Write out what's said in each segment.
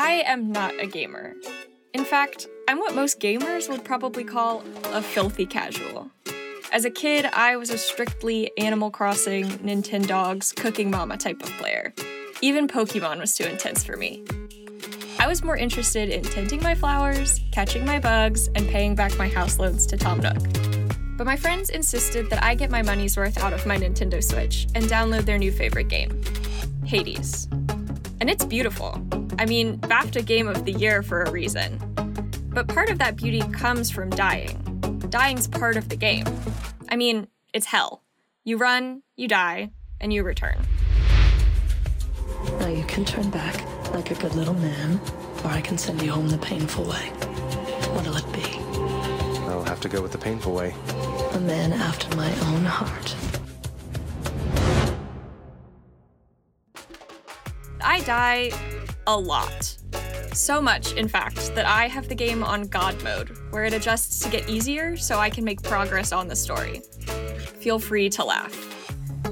I am not a gamer. In fact, I'm what most gamers would probably call a filthy casual. As a kid, I was a strictly Animal Crossing, Nintendogs, Cooking Mama type of player. Even Pokemon was too intense for me. I was more interested in tending my flowers, catching my bugs, and paying back my house loans to Tom Nook. But my friends insisted that I get my money's worth out of my Nintendo Switch and download their new favorite game Hades. And it's beautiful. I mean, BAFTA Game of the Year for a reason. But part of that beauty comes from dying dying's part of the game. I mean, it's hell. You run, you die, and you return. Now you can turn back like a good little man, or I can send you home the painful way. What'll it be? I'll have to go with the painful way. A man after my own heart. I die a lot. So much, in fact, that I have the game on God mode, where it adjusts to get easier so I can make progress on the story. Feel free to laugh.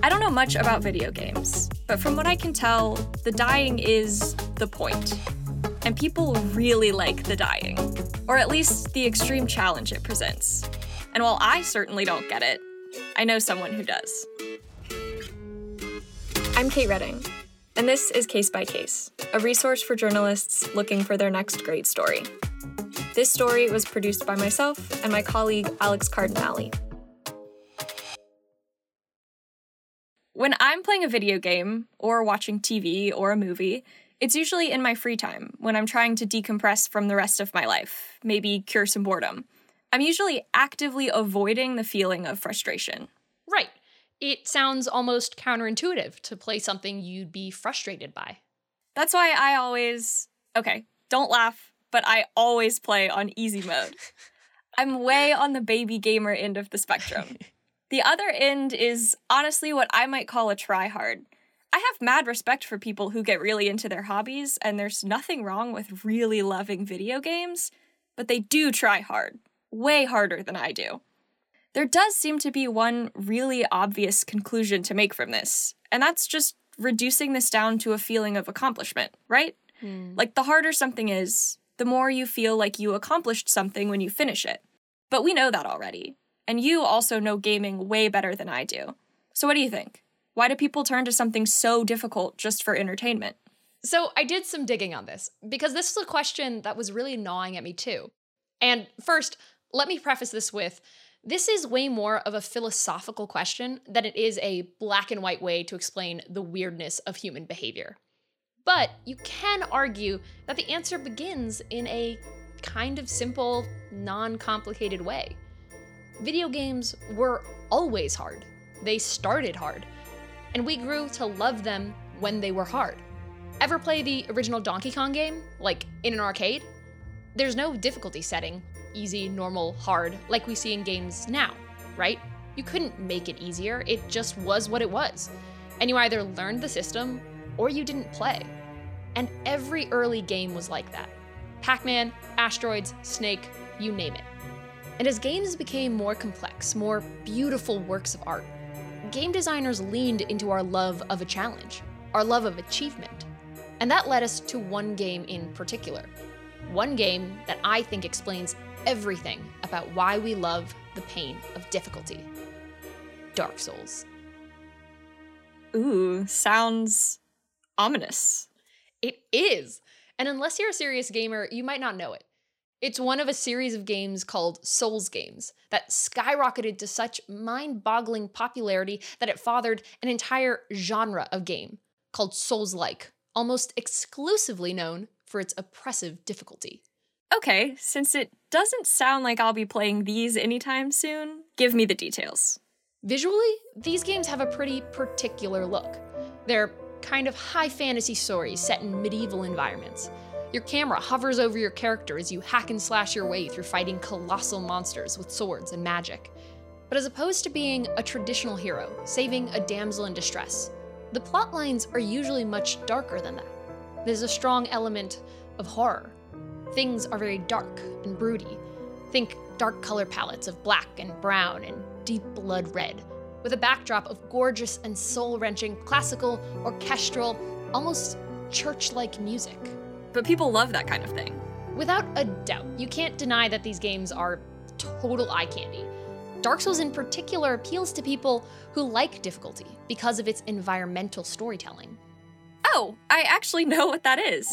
I don't know much about video games, but from what I can tell, the dying is the point. And people really like the dying, or at least the extreme challenge it presents. And while I certainly don't get it, I know someone who does. I'm Kate Redding, and this is Case by Case, a resource for journalists looking for their next great story. This story was produced by myself and my colleague Alex Cardinale. When I'm playing a video game, or watching TV or a movie, it's usually in my free time when I'm trying to decompress from the rest of my life, maybe cure some boredom. I'm usually actively avoiding the feeling of frustration. It sounds almost counterintuitive to play something you'd be frustrated by. That's why I always, okay, don't laugh, but I always play on easy mode. I'm way on the baby gamer end of the spectrum. the other end is honestly what I might call a try hard. I have mad respect for people who get really into their hobbies, and there's nothing wrong with really loving video games, but they do try hard, way harder than I do. There does seem to be one really obvious conclusion to make from this, and that's just reducing this down to a feeling of accomplishment, right? Hmm. Like, the harder something is, the more you feel like you accomplished something when you finish it. But we know that already. And you also know gaming way better than I do. So, what do you think? Why do people turn to something so difficult just for entertainment? So I did some digging on this because this is a question that was really gnawing at me too. And first, let me preface this with this is way more of a philosophical question than it is a black and white way to explain the weirdness of human behavior. But you can argue that the answer begins in a kind of simple, non complicated way. Video games were always hard, they started hard, and we grew to love them when they were hard. Ever play the original Donkey Kong game, like in an arcade? There's no difficulty setting easy, normal, hard, like we see in games now, right? You couldn't make it easier, it just was what it was. And you either learned the system or you didn't play. And every early game was like that Pac Man, Asteroids, Snake, you name it. And as games became more complex, more beautiful works of art, game designers leaned into our love of a challenge, our love of achievement. And that led us to one game in particular. One game that I think explains everything about why we love the pain of difficulty Dark Souls. Ooh, sounds ominous. It is. And unless you're a serious gamer, you might not know it. It's one of a series of games called Souls games that skyrocketed to such mind boggling popularity that it fathered an entire genre of game called Souls like, almost exclusively known for its oppressive difficulty. Okay, since it doesn't sound like I'll be playing these anytime soon, give me the details. Visually, these games have a pretty particular look. They're kind of high fantasy stories set in medieval environments. Your camera hovers over your character as you hack and slash your way through fighting colossal monsters with swords and magic. But as opposed to being a traditional hero, saving a damsel in distress, the plot lines are usually much darker than that. There's a strong element of horror. Things are very dark and broody. Think dark color palettes of black and brown and deep blood red, with a backdrop of gorgeous and soul wrenching classical, orchestral, almost church like music. but people love that kind of thing. Without a doubt, you can't deny that these games are total eye candy. Dark Souls in particular appeals to people who like difficulty because of its environmental storytelling. Oh, I actually know what that is.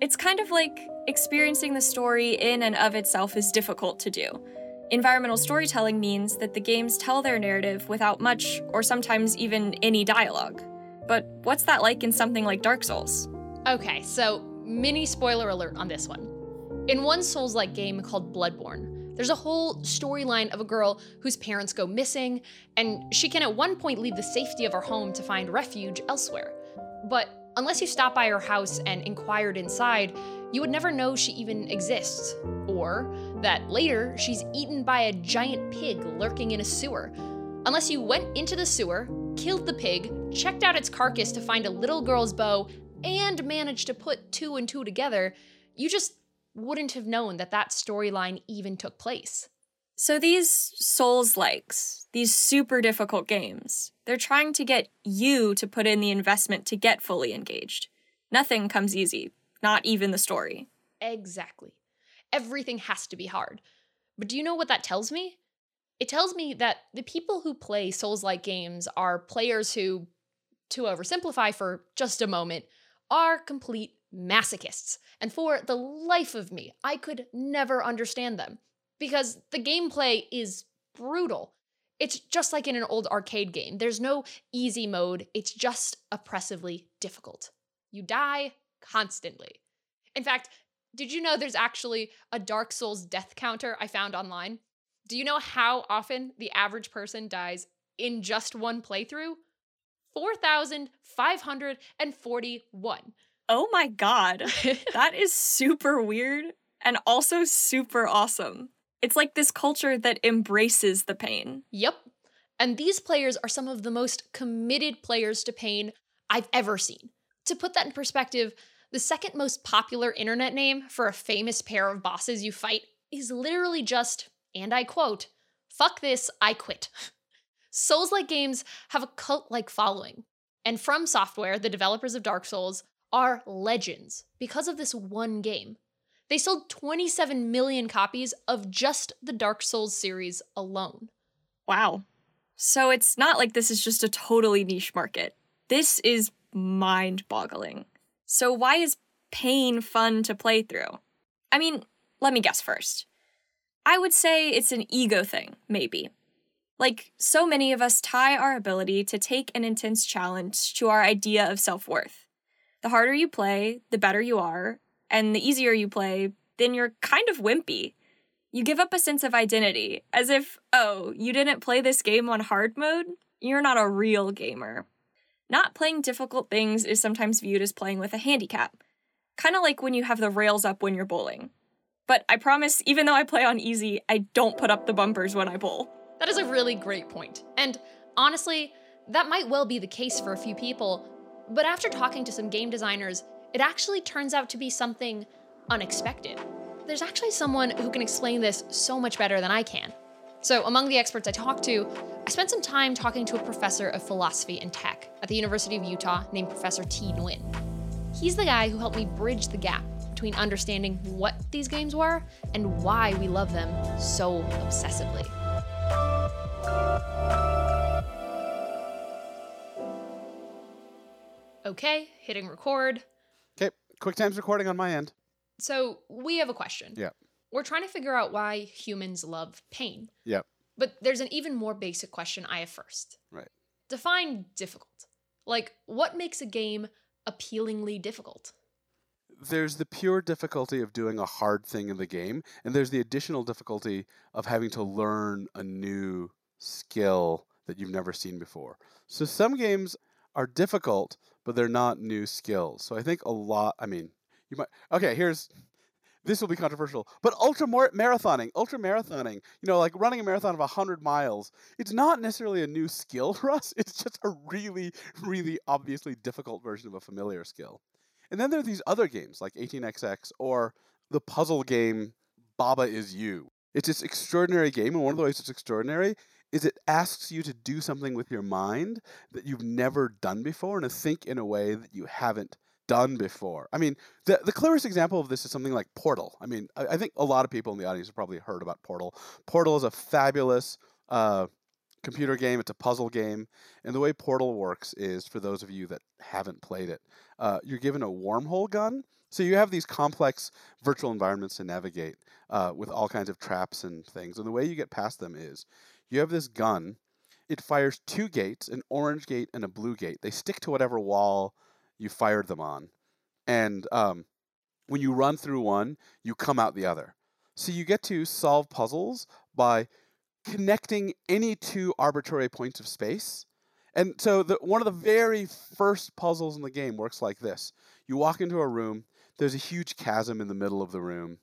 It's kind of like experiencing the story in and of itself is difficult to do. Environmental storytelling means that the games tell their narrative without much or sometimes even any dialogue. But what's that like in something like Dark Souls? Okay, so mini spoiler alert on this one. In one Souls like game called Bloodborne, there's a whole storyline of a girl whose parents go missing, and she can at one point leave the safety of her home to find refuge elsewhere. But unless you stop by her house and inquired inside, you would never know she even exists. Or that later she's eaten by a giant pig lurking in a sewer. Unless you went into the sewer, killed the pig, checked out its carcass to find a little girl's bow, and managed to put two and two together, you just wouldn't have known that that storyline even took place. So these Souls likes, these super difficult games, they're trying to get you to put in the investment to get fully engaged. Nothing comes easy, not even the story. Exactly. Everything has to be hard. But do you know what that tells me? It tells me that the people who play Souls like games are players who, to oversimplify for just a moment, are complete masochists. And for the life of me, I could never understand them because the gameplay is brutal. It's just like in an old arcade game. There's no easy mode, it's just oppressively difficult. You die constantly. In fact, did you know there's actually a Dark Souls death counter I found online? Do you know how often the average person dies in just one playthrough? 4,541. Oh my god. that is super weird and also super awesome. It's like this culture that embraces the pain. Yep. And these players are some of the most committed players to pain I've ever seen. To put that in perspective, the second most popular internet name for a famous pair of bosses you fight is literally just, and I quote, fuck this, I quit. Souls like games have a cult like following. And From Software, the developers of Dark Souls, are legends because of this one game. They sold 27 million copies of just the Dark Souls series alone. Wow. So it's not like this is just a totally niche market. This is mind boggling. So, why is pain fun to play through? I mean, let me guess first. I would say it's an ego thing, maybe. Like, so many of us tie our ability to take an intense challenge to our idea of self worth. The harder you play, the better you are, and the easier you play, then you're kind of wimpy. You give up a sense of identity, as if, oh, you didn't play this game on hard mode? You're not a real gamer. Not playing difficult things is sometimes viewed as playing with a handicap, kind of like when you have the rails up when you're bowling. But I promise, even though I play on easy, I don't put up the bumpers when I bowl. That is a really great point. And honestly, that might well be the case for a few people, but after talking to some game designers, it actually turns out to be something unexpected. There's actually someone who can explain this so much better than I can. So, among the experts I talked to, I spent some time talking to a professor of philosophy and tech at the University of Utah named Professor Thi Nguyen. He's the guy who helped me bridge the gap between understanding what these games were and why we love them so obsessively. Okay, hitting record. Okay, QuickTime's recording on my end. So, we have a question. Yeah. We're trying to figure out why humans love pain. Yep. But there's an even more basic question I have first. Right. Define difficult. Like, what makes a game appealingly difficult? There's the pure difficulty of doing a hard thing in the game, and there's the additional difficulty of having to learn a new skill that you've never seen before. So some games are difficult, but they're not new skills. So I think a lot, I mean, you might, okay, here's, this will be controversial, but ultra marathoning, ultra marathoning, you know, like running a marathon of 100 miles, it's not necessarily a new skill for us. It's just a really, really obviously difficult version of a familiar skill. And then there are these other games like 18xx or the puzzle game Baba is You. It's this extraordinary game, and one of the ways it's extraordinary is it asks you to do something with your mind that you've never done before and to think in a way that you haven't done before. I mean, the the clearest example of this is something like Portal. I mean, I, I think a lot of people in the audience have probably heard about Portal. Portal is a fabulous uh, computer game. It's a puzzle game, and the way Portal works is, for those of you that haven't played it, uh, you're given a wormhole gun. So you have these complex virtual environments to navigate uh, with all kinds of traps and things. And the way you get past them is you have this gun. It fires two gates, an orange gate and a blue gate. They stick to whatever wall you fired them on. And um, when you run through one, you come out the other. So you get to solve puzzles by connecting any two arbitrary points of space. And so the, one of the very first puzzles in the game works like this. You walk into a room, there's a huge chasm in the middle of the room,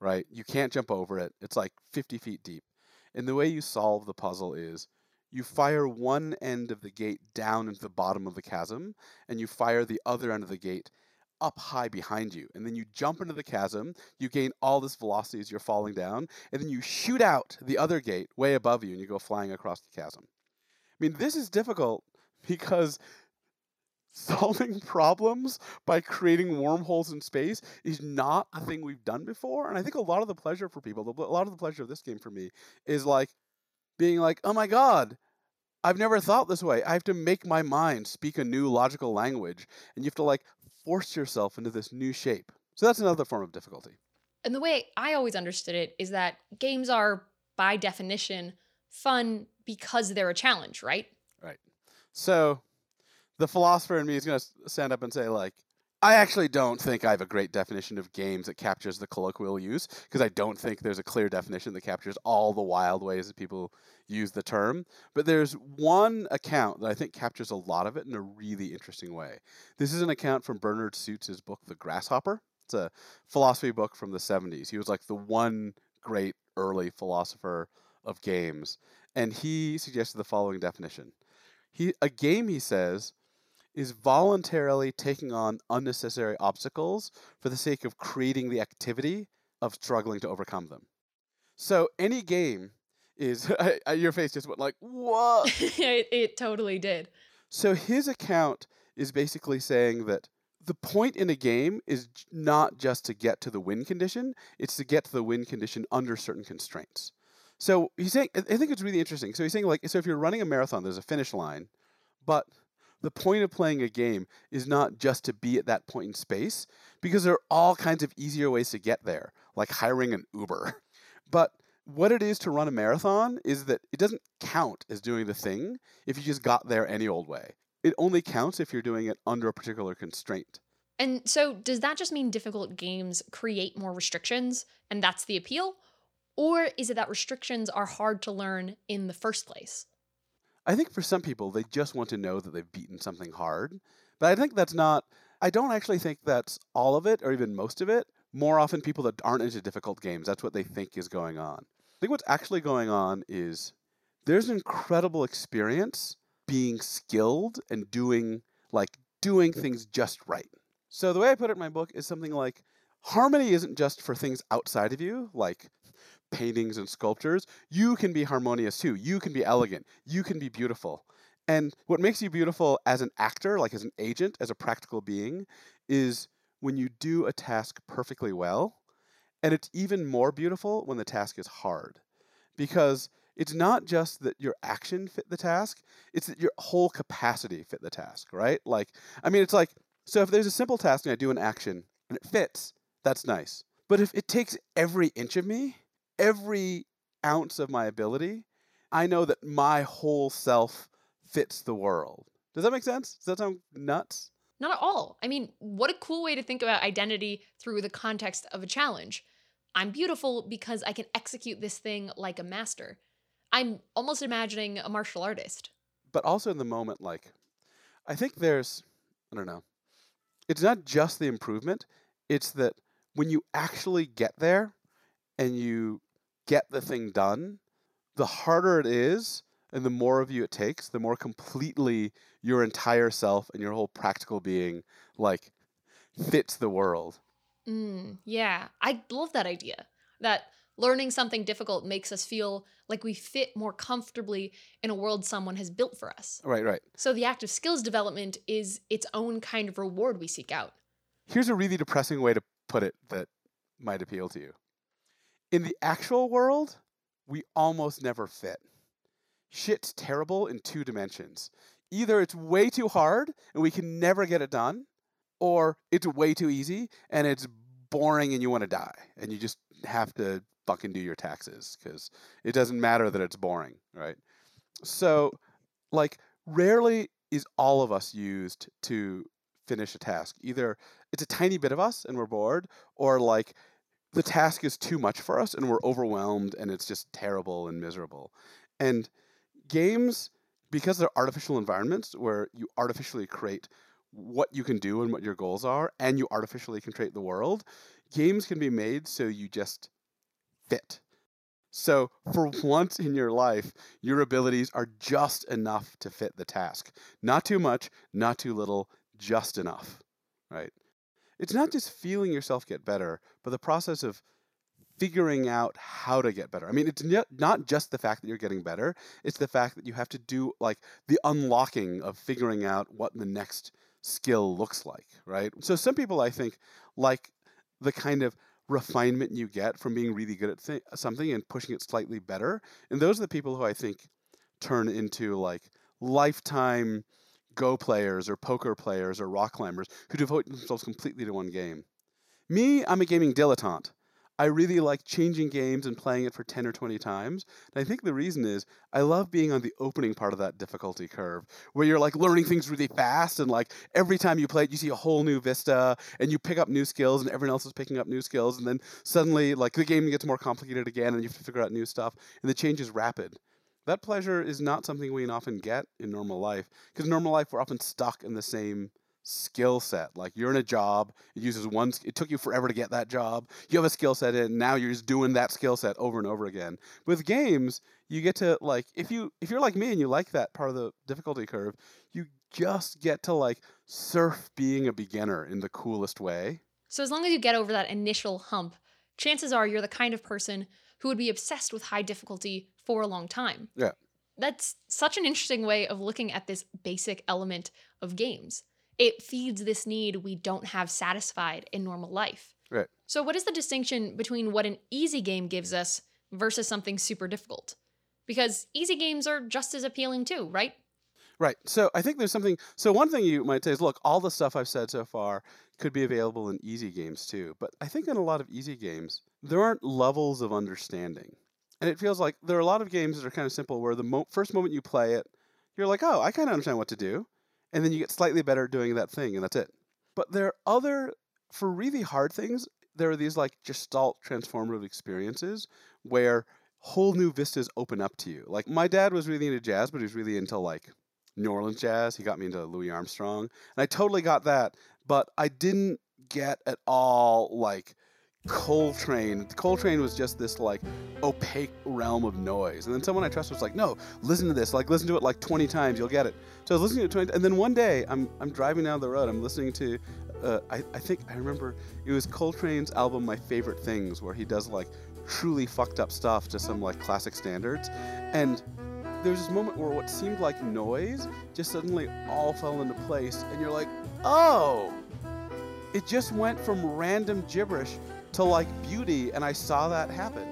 right? You can't jump over it. It's like 50 feet deep. And the way you solve the puzzle is you fire one end of the gate down into the bottom of the chasm, and you fire the other end of the gate up high behind you. And then you jump into the chasm, you gain all this velocity as you're falling down, and then you shoot out the other gate way above you and you go flying across the chasm. I mean, this is difficult because solving problems by creating wormholes in space is not a thing we've done before. And I think a lot of the pleasure for people, a lot of the pleasure of this game for me is like being like, oh my God, I've never thought this way. I have to make my mind speak a new logical language. And you have to like force yourself into this new shape. So that's another form of difficulty. And the way I always understood it is that games are, by definition, fun because they're a challenge, right? Right. So the philosopher in me is going to stand up and say, like, I actually don't think I have a great definition of games that captures the colloquial use because I don't think there's a clear definition that captures all the wild ways that people use the term. But there's one account that I think captures a lot of it in a really interesting way. This is an account from Bernard Suits's book, The Grasshopper. It's a philosophy book from the 70s. He was like the one great early philosopher of games. And he suggested the following definition. He, a game, he says, is voluntarily taking on unnecessary obstacles for the sake of creating the activity of struggling to overcome them. So any game is your face just went like what? it, it totally did. So his account is basically saying that the point in a game is not just to get to the win condition, it's to get to the win condition under certain constraints. So he's saying, I think it's really interesting. So he's saying, like, so if you're running a marathon, there's a finish line, but the point of playing a game is not just to be at that point in space, because there are all kinds of easier ways to get there, like hiring an Uber. But what it is to run a marathon is that it doesn't count as doing the thing if you just got there any old way. It only counts if you're doing it under a particular constraint. And so, does that just mean difficult games create more restrictions and that's the appeal? Or is it that restrictions are hard to learn in the first place? I think for some people, they just want to know that they've beaten something hard. But I think that's not, I don't actually think that's all of it or even most of it. More often, people that aren't into difficult games, that's what they think is going on. I think what's actually going on is there's an incredible experience being skilled and doing, like, doing things just right. So the way I put it in my book is something like harmony isn't just for things outside of you, like paintings and sculptures, you can be harmonious too. You can be elegant. You can be beautiful. And what makes you beautiful as an actor, like as an agent, as a practical being, is when you do a task perfectly well. And it's even more beautiful when the task is hard. Because it's not just that your action fit the task, it's that your whole capacity fit the task, right? Like, I mean, it's like, so if there's a simple task and I do an action and it fits, that's nice. But if it takes every inch of me, every ounce of my ability, I know that my whole self fits the world. Does that make sense? Does that sound nuts? Not at all. I mean, what a cool way to think about identity through the context of a challenge. I'm beautiful because I can execute this thing like a master. I'm almost imagining a martial artist. But also in the moment, like, I think there's, I don't know, it's not just the improvement, it's that when you actually get there and you get the thing done, the harder it is and the more of you it takes, the more completely your entire self and your whole practical being like fits the world. Mm, yeah, I love that idea. That learning something difficult makes us feel like we fit more comfortably in a world someone has built for us. Right, right. So the act of skills development is its own kind of reward we seek out. Here's a really depressing way to put it that might appeal to you. In the actual world, we almost never fit. Shit's terrible in two dimensions. Either it's way too hard and we can never get it done, or it's way too easy and it's boring and you want to die and you just have to fucking do your taxes because it doesn't matter that it's boring, right? So, like, rarely is all of us used to finish a task. Either it's a tiny bit of us and we're bored, or like the task is too much for us and we're overwhelmed and it's just terrible and miserable. And games, because they're artificial environments where you artificially create what you can do and what your goals are, and you artificially can create the world, games can be made so you just fit. So, for once in your life, your abilities are just enough to fit the task. Not too much, not too little, just enough, right? It's not just feeling yourself get better, but the process of figuring out how to get better. I mean, it's not just the fact that you're getting better, it's the fact that you have to do like the unlocking of figuring out what the next skill looks like, right? So, some people I think like the kind of refinement you get from being really good at th- something and pushing it slightly better. And those are the people who I think turn into like lifetime Go players or poker players or rock climbers who devote themselves completely to one game. Me, I'm a gaming dilettante. I really like changing games and playing it for 10 or 20 times. And I think the reason is I love being on the opening part of that difficulty curve where you're like learning things really fast and like every time you play it you see a whole new vista and you pick up new skills and everyone else is picking up new skills and then suddenly like the game gets more complicated again and you have to figure out new stuff and the change is rapid. That pleasure is not something we often get in normal life because in normal life we're often stuck in the same skill set. Like you're in a job, it uses one. It took you forever to get that job. You have a skill set, and now you're just doing that skill set over and over again. With games, you get to like if you if you're like me and you like that part of the difficulty curve, you just get to like surf being a beginner in the coolest way. So as long as you get over that initial hump, chances are you're the kind of person who would be obsessed with high difficulty for a long time. Yeah. That's such an interesting way of looking at this basic element of games it feeds this need we don't have satisfied in normal life. Right. So, what is the distinction between what an easy game gives us versus something super difficult? Because easy games are just as appealing too, right? Right. So, I think there's something. So, one thing you might say is look, all the stuff I've said so far could be available in easy games too. But I think in a lot of easy games, there aren't levels of understanding. And it feels like there are a lot of games that are kind of simple where the mo- first moment you play it, you're like, oh, I kind of understand what to do and then you get slightly better doing that thing, and that's it. But there are other, for really hard things, there are these like gestalt transformative experiences where whole new vistas open up to you. Like my dad was really into jazz, but he was really into like New Orleans jazz. He got me into Louis Armstrong, and I totally got that. But I didn't get at all like Coltrane. Coltrane was just this like opaque realm of noise. And then someone I trust was like, no, listen to this. Like listen to it like 20 times, you'll get it. So I was listening to it 20 and then one day I'm I'm driving down the road, I'm listening to uh, I, I think I remember it was Coltrane's album My Favorite Things, where he does like truly fucked up stuff to some like classic standards. And there was this moment where what seemed like noise just suddenly all fell into place, and you're like, oh, it just went from random gibberish to like beauty, and I saw that happen.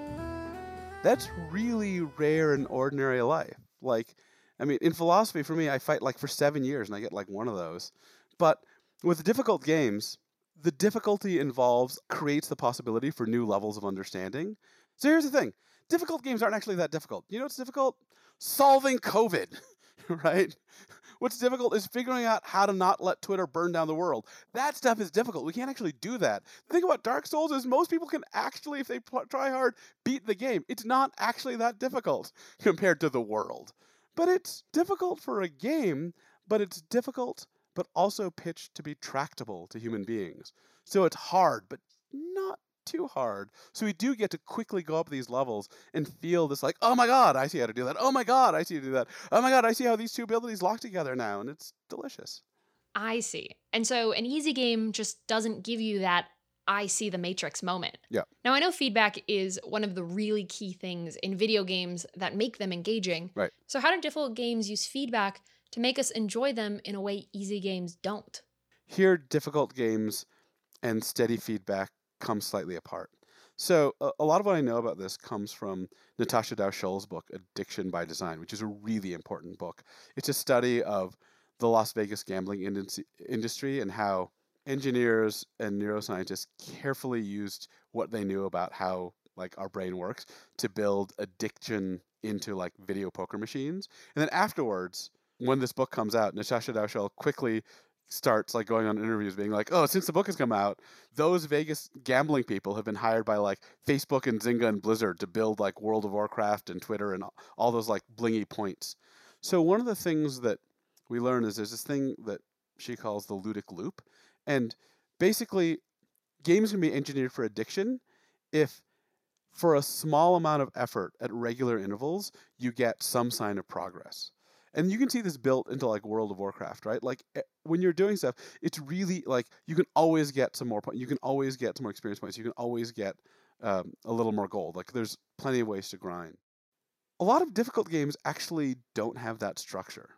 That's really rare in ordinary life. Like, I mean, in philosophy, for me, I fight like for seven years and I get like one of those. But with difficult games, the difficulty involves creates the possibility for new levels of understanding. So here's the thing difficult games aren't actually that difficult. You know what's difficult? Solving COVID, right? What's difficult is figuring out how to not let Twitter burn down the world. That stuff is difficult. We can't actually do that. The thing about Dark Souls is most people can actually, if they try hard, beat the game. It's not actually that difficult compared to the world. But it's difficult for a game, but it's difficult, but also pitched to be tractable to human beings. So it's hard, but not too hard. So we do get to quickly go up these levels and feel this like, oh my god, I see how to do that. Oh my god, I see how to do that. Oh my god, I see how these two abilities lock together now, and it's delicious. I see. And so an easy game just doesn't give you that I see the Matrix moment. Yeah. Now I know feedback is one of the really key things in video games that make them engaging. Right. So how do difficult games use feedback to make us enjoy them in a way easy games don't? Here difficult games and steady feedback come slightly apart. So a, a lot of what I know about this comes from Natasha Dow Schull's book, Addiction by Design, which is a really important book. It's a study of the Las Vegas gambling indus- industry and how engineers and neuroscientists carefully used what they knew about how like our brain works to build addiction into like video poker machines. And then afterwards, when this book comes out, Natasha Dow Schull quickly starts like going on interviews being like, "Oh, since the book has come out, those Vegas gambling people have been hired by like Facebook and Zynga and Blizzard to build like World of Warcraft and Twitter and all those like blingy points." So one of the things that we learn is there's this thing that she calls the ludic loop, and basically games can be engineered for addiction if for a small amount of effort at regular intervals you get some sign of progress and you can see this built into like World of Warcraft, right? Like eh, when you're doing stuff, it's really like you can always get some more points. You can always get some more experience points. You can always get um, a little more gold. Like there's plenty of ways to grind. A lot of difficult games actually don't have that structure.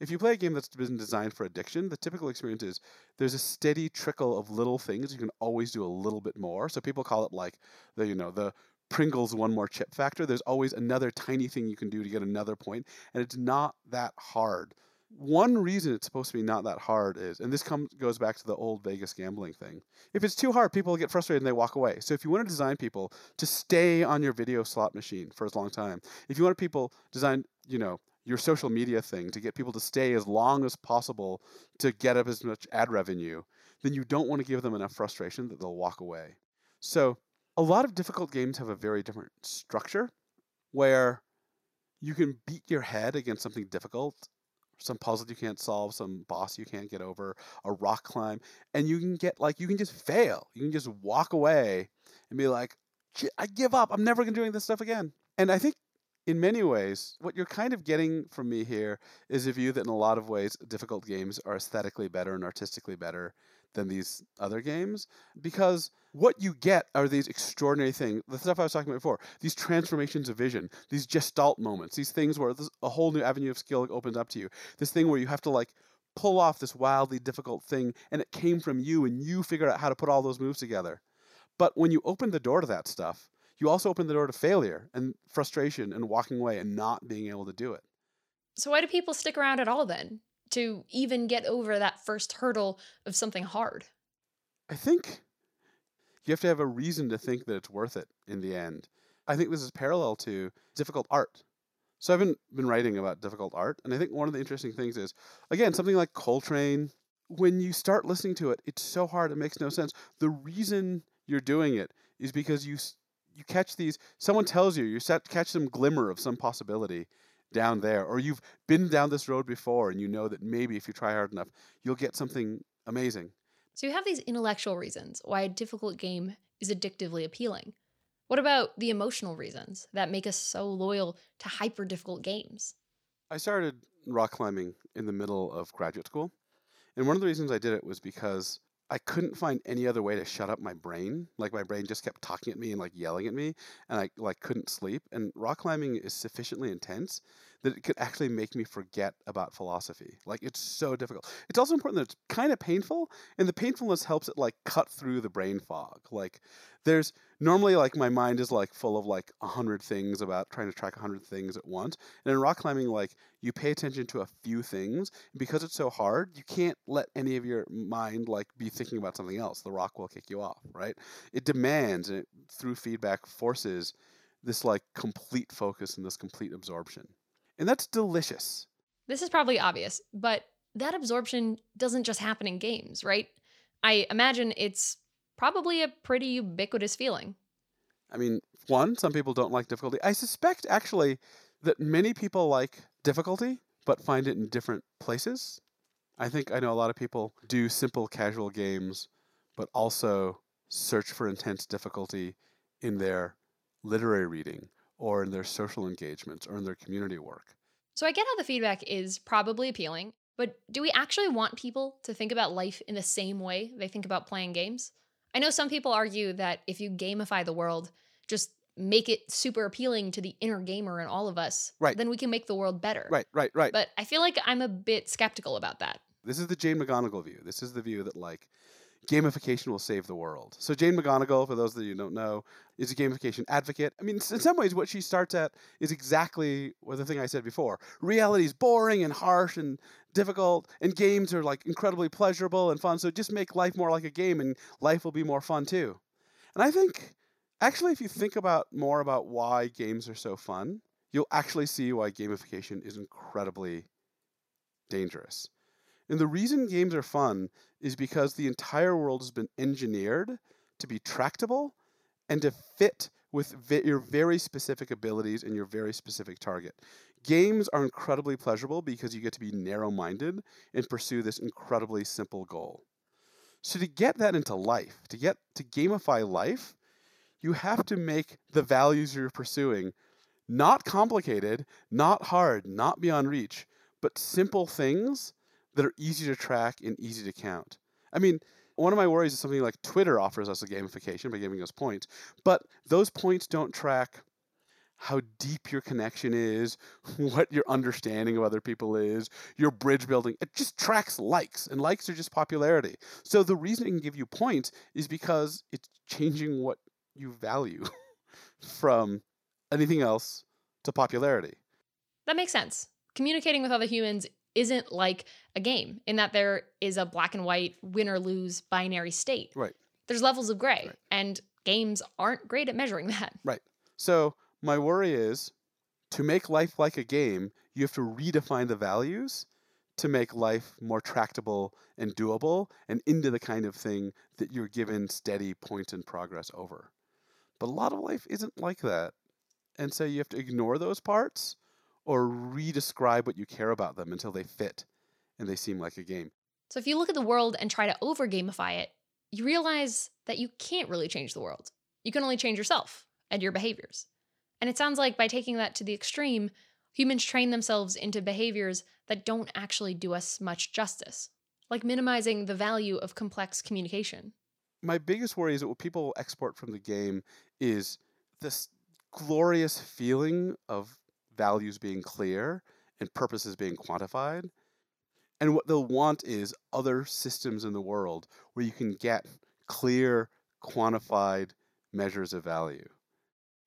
If you play a game that's been designed for addiction, the typical experience is there's a steady trickle of little things. You can always do a little bit more. So people call it like the you know the Pringles one more chip factor. There's always another tiny thing you can do to get another point, and it's not that hard. One reason it's supposed to be not that hard is, and this comes goes back to the old Vegas gambling thing. If it's too hard, people get frustrated and they walk away. So if you want to design people to stay on your video slot machine for as long time, if you want people design, you know, your social media thing to get people to stay as long as possible to get up as much ad revenue, then you don't want to give them enough frustration that they'll walk away. So a lot of difficult games have a very different structure where you can beat your head against something difficult some puzzle you can't solve some boss you can't get over a rock climb and you can get like you can just fail. You can just walk away and be like i give up. I'm never going to do any of this stuff again. And i think in many ways what you're kind of getting from me here is a view that in a lot of ways difficult games are aesthetically better and artistically better than these other games because what you get are these extraordinary things the stuff i was talking about before these transformations of vision these gestalt moments these things where a whole new avenue of skill opens up to you this thing where you have to like pull off this wildly difficult thing and it came from you and you figured out how to put all those moves together. But when you open the door to that stuff you also open the door to failure and frustration and walking away and not being able to do it. So why do people stick around at all then to even get over that first hurdle of something hard? I think you have to have a reason to think that it's worth it in the end. I think this is parallel to difficult art. So I've been, been writing about difficult art, and I think one of the interesting things is, again, something like Coltrane, when you start listening to it, it's so hard, it makes no sense. The reason you're doing it is because you you catch these someone tells you you set, catch some glimmer of some possibility down there, or you've been down this road before and you know that maybe if you try hard enough, you'll get something amazing. So you have these intellectual reasons why a difficult game is addictively appealing. What about the emotional reasons that make us so loyal to hyper difficult games? I started rock climbing in the middle of graduate school. And one of the reasons I did it was because I couldn't find any other way to shut up my brain. Like my brain just kept talking at me and like yelling at me, and I like couldn't sleep. And rock climbing is sufficiently intense that it could actually make me forget about philosophy. Like it's so difficult. It's also important that it's kind of painful, and the painfulness helps it like cut through the brain fog. Like there's normally like my mind is like full of like a hundred things about trying to track a hundred things at once. And in rock climbing, like you pay attention to a few things. because it's so hard, you can't let any of your mind like be thinking about something else. The rock will kick you off, right? It demands and it, through feedback forces this like complete focus and this complete absorption. And that's delicious. This is probably obvious, but that absorption doesn't just happen in games, right? I imagine it's probably a pretty ubiquitous feeling. I mean, one, some people don't like difficulty. I suspect actually that many people like difficulty, but find it in different places. I think I know a lot of people do simple casual games, but also search for intense difficulty in their literary reading or in their social engagements or in their community work. So I get how the feedback is probably appealing, but do we actually want people to think about life in the same way they think about playing games? I know some people argue that if you gamify the world, just make it super appealing to the inner gamer in all of us, right. then we can make the world better. Right, right, right. But I feel like I'm a bit skeptical about that. This is the Jane McGonigal view. This is the view that like gamification will save the world. So Jane McGonigal, for those of you who don't know, is a gamification advocate. I mean, in some ways, what she starts at is exactly what the thing I said before. Reality is boring and harsh and difficult, and games are like incredibly pleasurable and fun. So just make life more like a game, and life will be more fun too. And I think, actually, if you think about more about why games are so fun, you'll actually see why gamification is incredibly dangerous. And the reason games are fun is because the entire world has been engineered to be tractable and to fit with ve- your very specific abilities and your very specific target. Games are incredibly pleasurable because you get to be narrow minded and pursue this incredibly simple goal. So, to get that into life, to get to gamify life, you have to make the values you're pursuing not complicated, not hard, not beyond reach, but simple things that are easy to track and easy to count. I mean, one of my worries is something like Twitter offers us a gamification by giving us points, but those points don't track how deep your connection is, what your understanding of other people is, your bridge building. It just tracks likes, and likes are just popularity. So the reason it can give you points is because it's changing what you value from anything else to popularity. That makes sense. Communicating with other humans isn't like a game in that there is a black and white win or lose binary state. Right. There's levels of gray, Right. and games aren't great at measuring that. Right. So my worry is to make life like a game, you have to redefine the values to make life more tractable and doable and into the kind of thing that you're given steady points and progress over. But a lot of life isn't like that. And so you have to ignore those parts or redescribe what you care about them until they fit and they seem like a game. So if you look at the world and try to over gamify it, you realize that you can't really change the world. You can only change yourself and your behaviors. And it sounds like by taking that to the extreme, humans train themselves into behaviors that don't actually do us much justice, like minimizing the value of complex communication. my biggest worry is that what people export from the game is this glorious feeling of values being clear and purposes being quantified. And what they'll want is other systems in the world where you can get clear, quantified measures of value.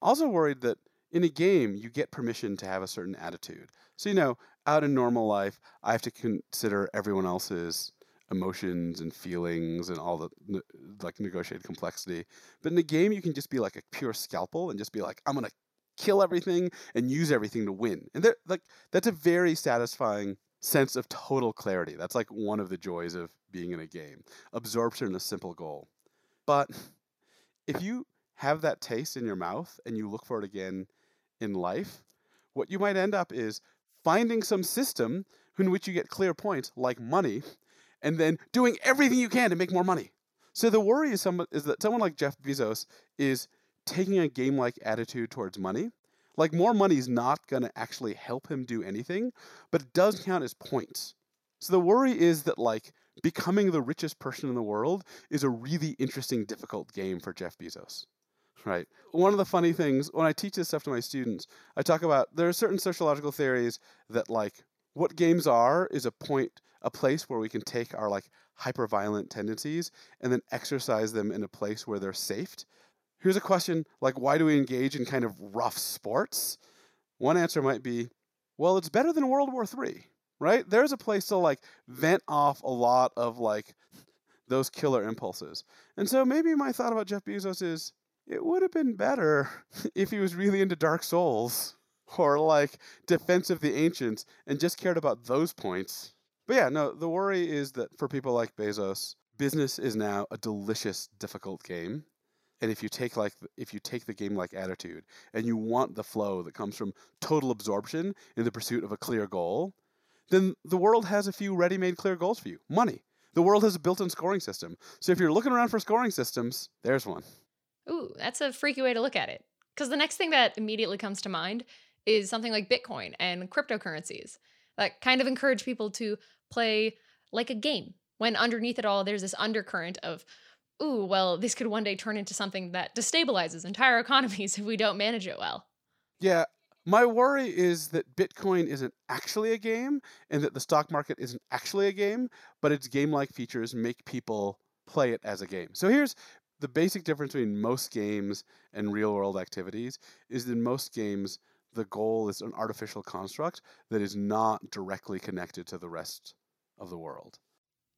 Also worried that in a game you get permission to have a certain attitude. So you know, out in normal life, I have to consider everyone else's emotions and feelings and all the like negotiated complexity. But in a game, you can just be like a pure scalpel and just be like, I'm gonna kill everything and use everything to win. And like that's a very satisfying sense of total clarity. That's like one of the joys of being in a game. Absorption in a simple goal. But if you have that taste in your mouth and you look for it again in life, what you might end up is finding some system in which you get clear points, like money, and then doing everything you can to make more money. So the worry is, some, is that someone like Jeff Bezos is taking a game like attitude towards money. Like, more money is not going to actually help him do anything, but it does count as points. So the worry is that, like, becoming the richest person in the world is a really interesting, difficult game for Jeff Bezos. Right. One of the funny things when I teach this stuff to my students, I talk about there are certain sociological theories that like what games are is a point, a place where we can take our like hyper-violent tendencies and then exercise them in a place where they're safe. Here's a question like why do we engage in kind of rough sports? One answer might be, well, it's better than World War III, right? There's a place to like vent off a lot of like those killer impulses. And so maybe my thought about Jeff Bezos is it would have been better if he was really into Dark Souls or like Defense of the Ancients and just cared about those points. But yeah, no, the worry is that for people like Bezos, business is now a delicious, difficult game. And if you take like if you take the game like attitude and you want the flow that comes from total absorption in the pursuit of a clear goal, then the world has a few ready-made clear goals for you. Money. The world has a built-in scoring system. So if you're looking around for scoring systems, there's one. Ooh, that's a freaky way to look at it. Because the next thing that immediately comes to mind is something like Bitcoin and cryptocurrencies that kind of encourage people to play like a game, when underneath it all, there's this undercurrent of, ooh, well, this could one day turn into something that destabilizes entire economies if we don't manage it well. Yeah, my worry is that Bitcoin isn't actually a game and that the stock market isn't actually a game, but its game like features make people play it as a game. So here's the basic difference between most games and real world activities is that in most games the goal is an artificial construct that is not directly connected to the rest of the world.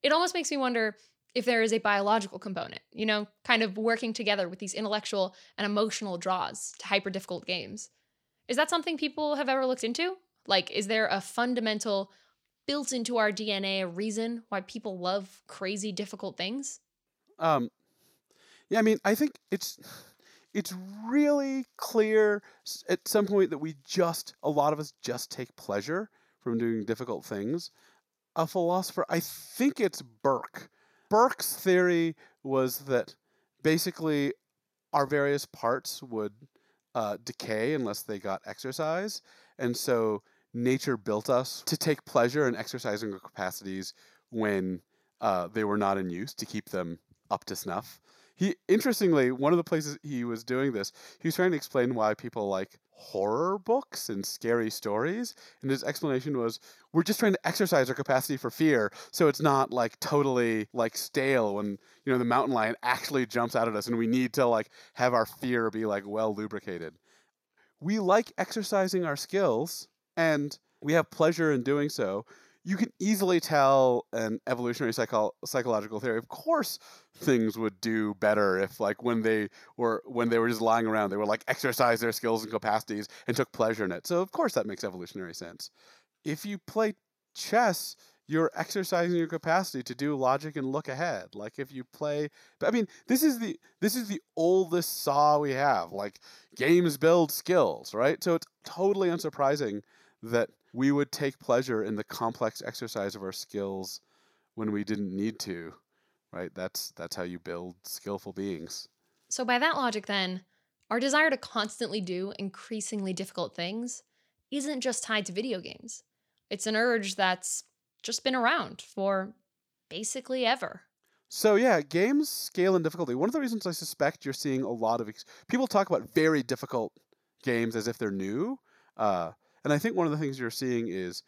It almost makes me wonder if there is a biological component, you know, kind of working together with these intellectual and emotional draws to hyper difficult games. Is that something people have ever looked into? Like, is there a fundamental, built into our DNA, reason why people love crazy difficult things? Um, yeah, I mean, I think it's it's really clear at some point that we just a lot of us just take pleasure from doing difficult things. A philosopher, I think it's Burke. Burke's theory was that basically our various parts would uh, decay unless they got exercise, and so nature built us to take pleasure in exercising our capacities when uh, they were not in use to keep them up to snuff. He interestingly, one of the places he was doing this, he was trying to explain why people like horror books and scary stories. And his explanation was we're just trying to exercise our capacity for fear so it's not like totally like stale when, you know, the mountain lion actually jumps out at us and we need to like have our fear be like well lubricated. We like exercising our skills and we have pleasure in doing so you can easily tell an evolutionary psycho- psychological theory. Of course, things would do better if, like, when they were when they were just lying around, they would like exercise their skills and capacities and took pleasure in it. So, of course, that makes evolutionary sense. If you play chess, you're exercising your capacity to do logic and look ahead. Like if you play, I mean, this is the this is the oldest saw we have. Like games build skills, right? So it's totally unsurprising that we would take pleasure in the complex exercise of our skills when we didn't need to right? That's that's how you build skillful beings. So by that logic then our desire to constantly do increasingly difficult things isn't just tied to video games. It's an urge that's just been around for basically ever. So yeah games scale in difficulty. One of the reasons i suspect you're seeing a lot of ex- people talk about very difficult games as if they're new uh, and I think one of the things you're seeing is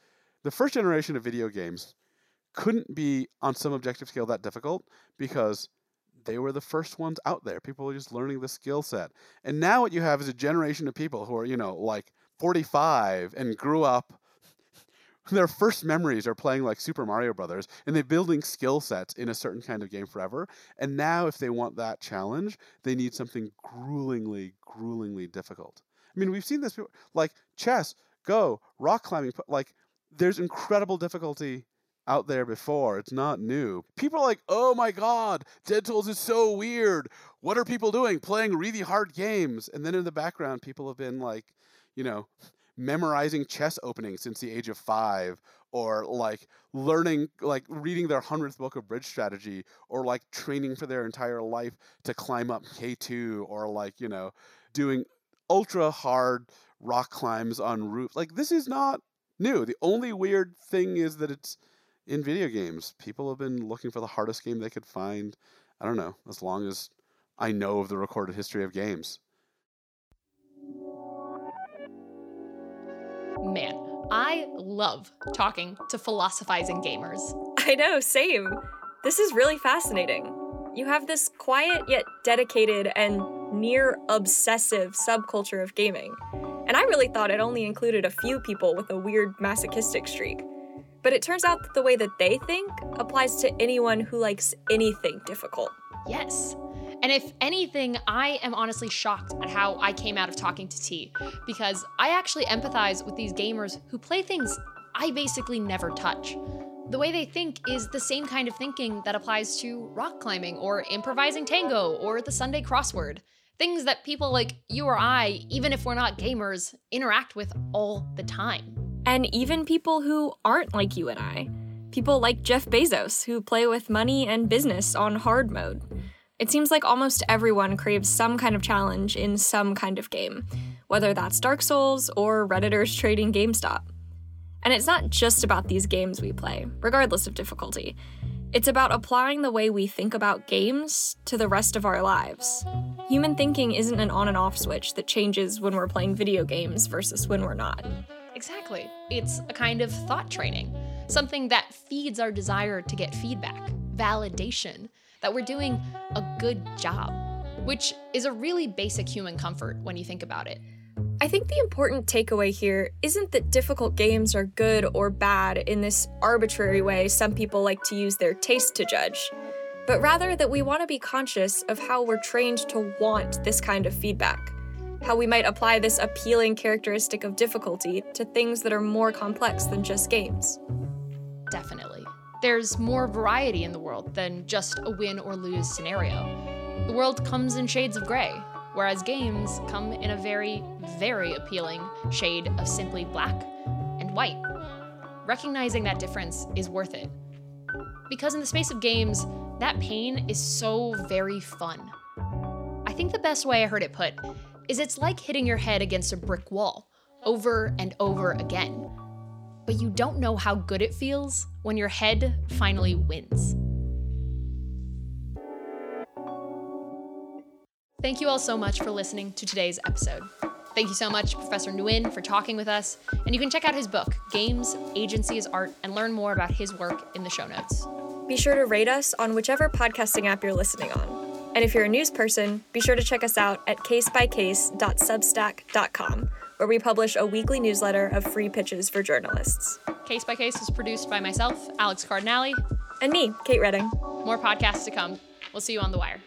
the first generation of video games couldn't be on some objective scale that difficult because they were the first ones out there. People were just learning the skill set. And now what you have is a generation of people who are, you know, like 45 and grew up their first memories are playing like Super Mario Brothers and they're building skill sets in a certain kind of game forever. And now if they want that challenge, they need something gruelingly, gruelingly difficult. I mean, we've seen this before. like chess go rock climbing like there's incredible difficulty out there before it's not new. People are like oh my god Dark Souls is so weird. What are people doing? Playing really hard games. And then in the background people have been like you know memorizing chess openings since the age of five or like learning like reading their 100th book of bridge strategy or like training for their entire life to climb up k2 or like you know doing ultra hard rock climbs on roofs. Like this is not new. The only weird thing is that it's in video games. People have been looking for the hardest game they could find. I don't know, as long as I know of the recorded history of games. Man, I love talking to philosophizing gamers. I know, same. This is really fascinating. You have this quiet yet dedicated and near obsessive subculture of gaming. And I really thought it only included a few people with a weird masochistic streak. But it turns out that the way that they think applies to anyone who likes anything difficult. Yes. And if anything, I am honestly shocked at how I came out of talking to Thi, because I actually empathize with these gamers who play things I basically never touch. The way they think is the same kind of thinking that applies to rock climbing or improvising tango or the Sunday crossword. Things that people like you or I, even if we're not gamers, interact with all the time. And even people who aren't like you and I. People like Jeff Bezos, who play with money and business on hard mode. It seems like almost everyone craves some kind of challenge in some kind of game, whether that's Dark Souls or Redditors trading GameStop. And it's not just about these games we play, regardless of difficulty. It's about applying the way we think about games to the rest of our lives. Human thinking isn't an on and off switch that changes when we're playing video games versus when we're not. Exactly. It's a kind of thought training, something that feeds our desire to get feedback, validation, that we're doing a good job, which is a really basic human comfort when you think about it. I think the important takeaway here isn't that difficult games are good or bad in this arbitrary way some people like to use their taste to judge, but rather that we want to be conscious of how we're trained to want this kind of feedback, how we might apply this appealing characteristic of difficulty to things that are more complex than just games. Definitely. There's more variety in the world than just a win or lose scenario. The world comes in shades of gray, whereas games come in a very, very appealing shade of simply black and white. Recognizing that difference is worth it. Because in the space of games, that pain is so very fun. I think the best way I heard it put is it's like hitting your head against a brick wall over and over again. But you don't know how good it feels when your head finally wins. Thank you all so much for listening to today's episode. Thank you so much, Professor Nguyen, for talking with us. And you can check out his book, Games, Agency as Art, and learn more about his work in the show notes. Be sure to rate us on whichever podcasting app you're listening on. And if you're a news person, be sure to check us out at casebycase.substack.com, where we publish a weekly newsletter of free pitches for journalists. Case by Case is produced by myself, Alex Cardinale. And me, Kate Redding. More podcasts to come. We'll see you on the wire.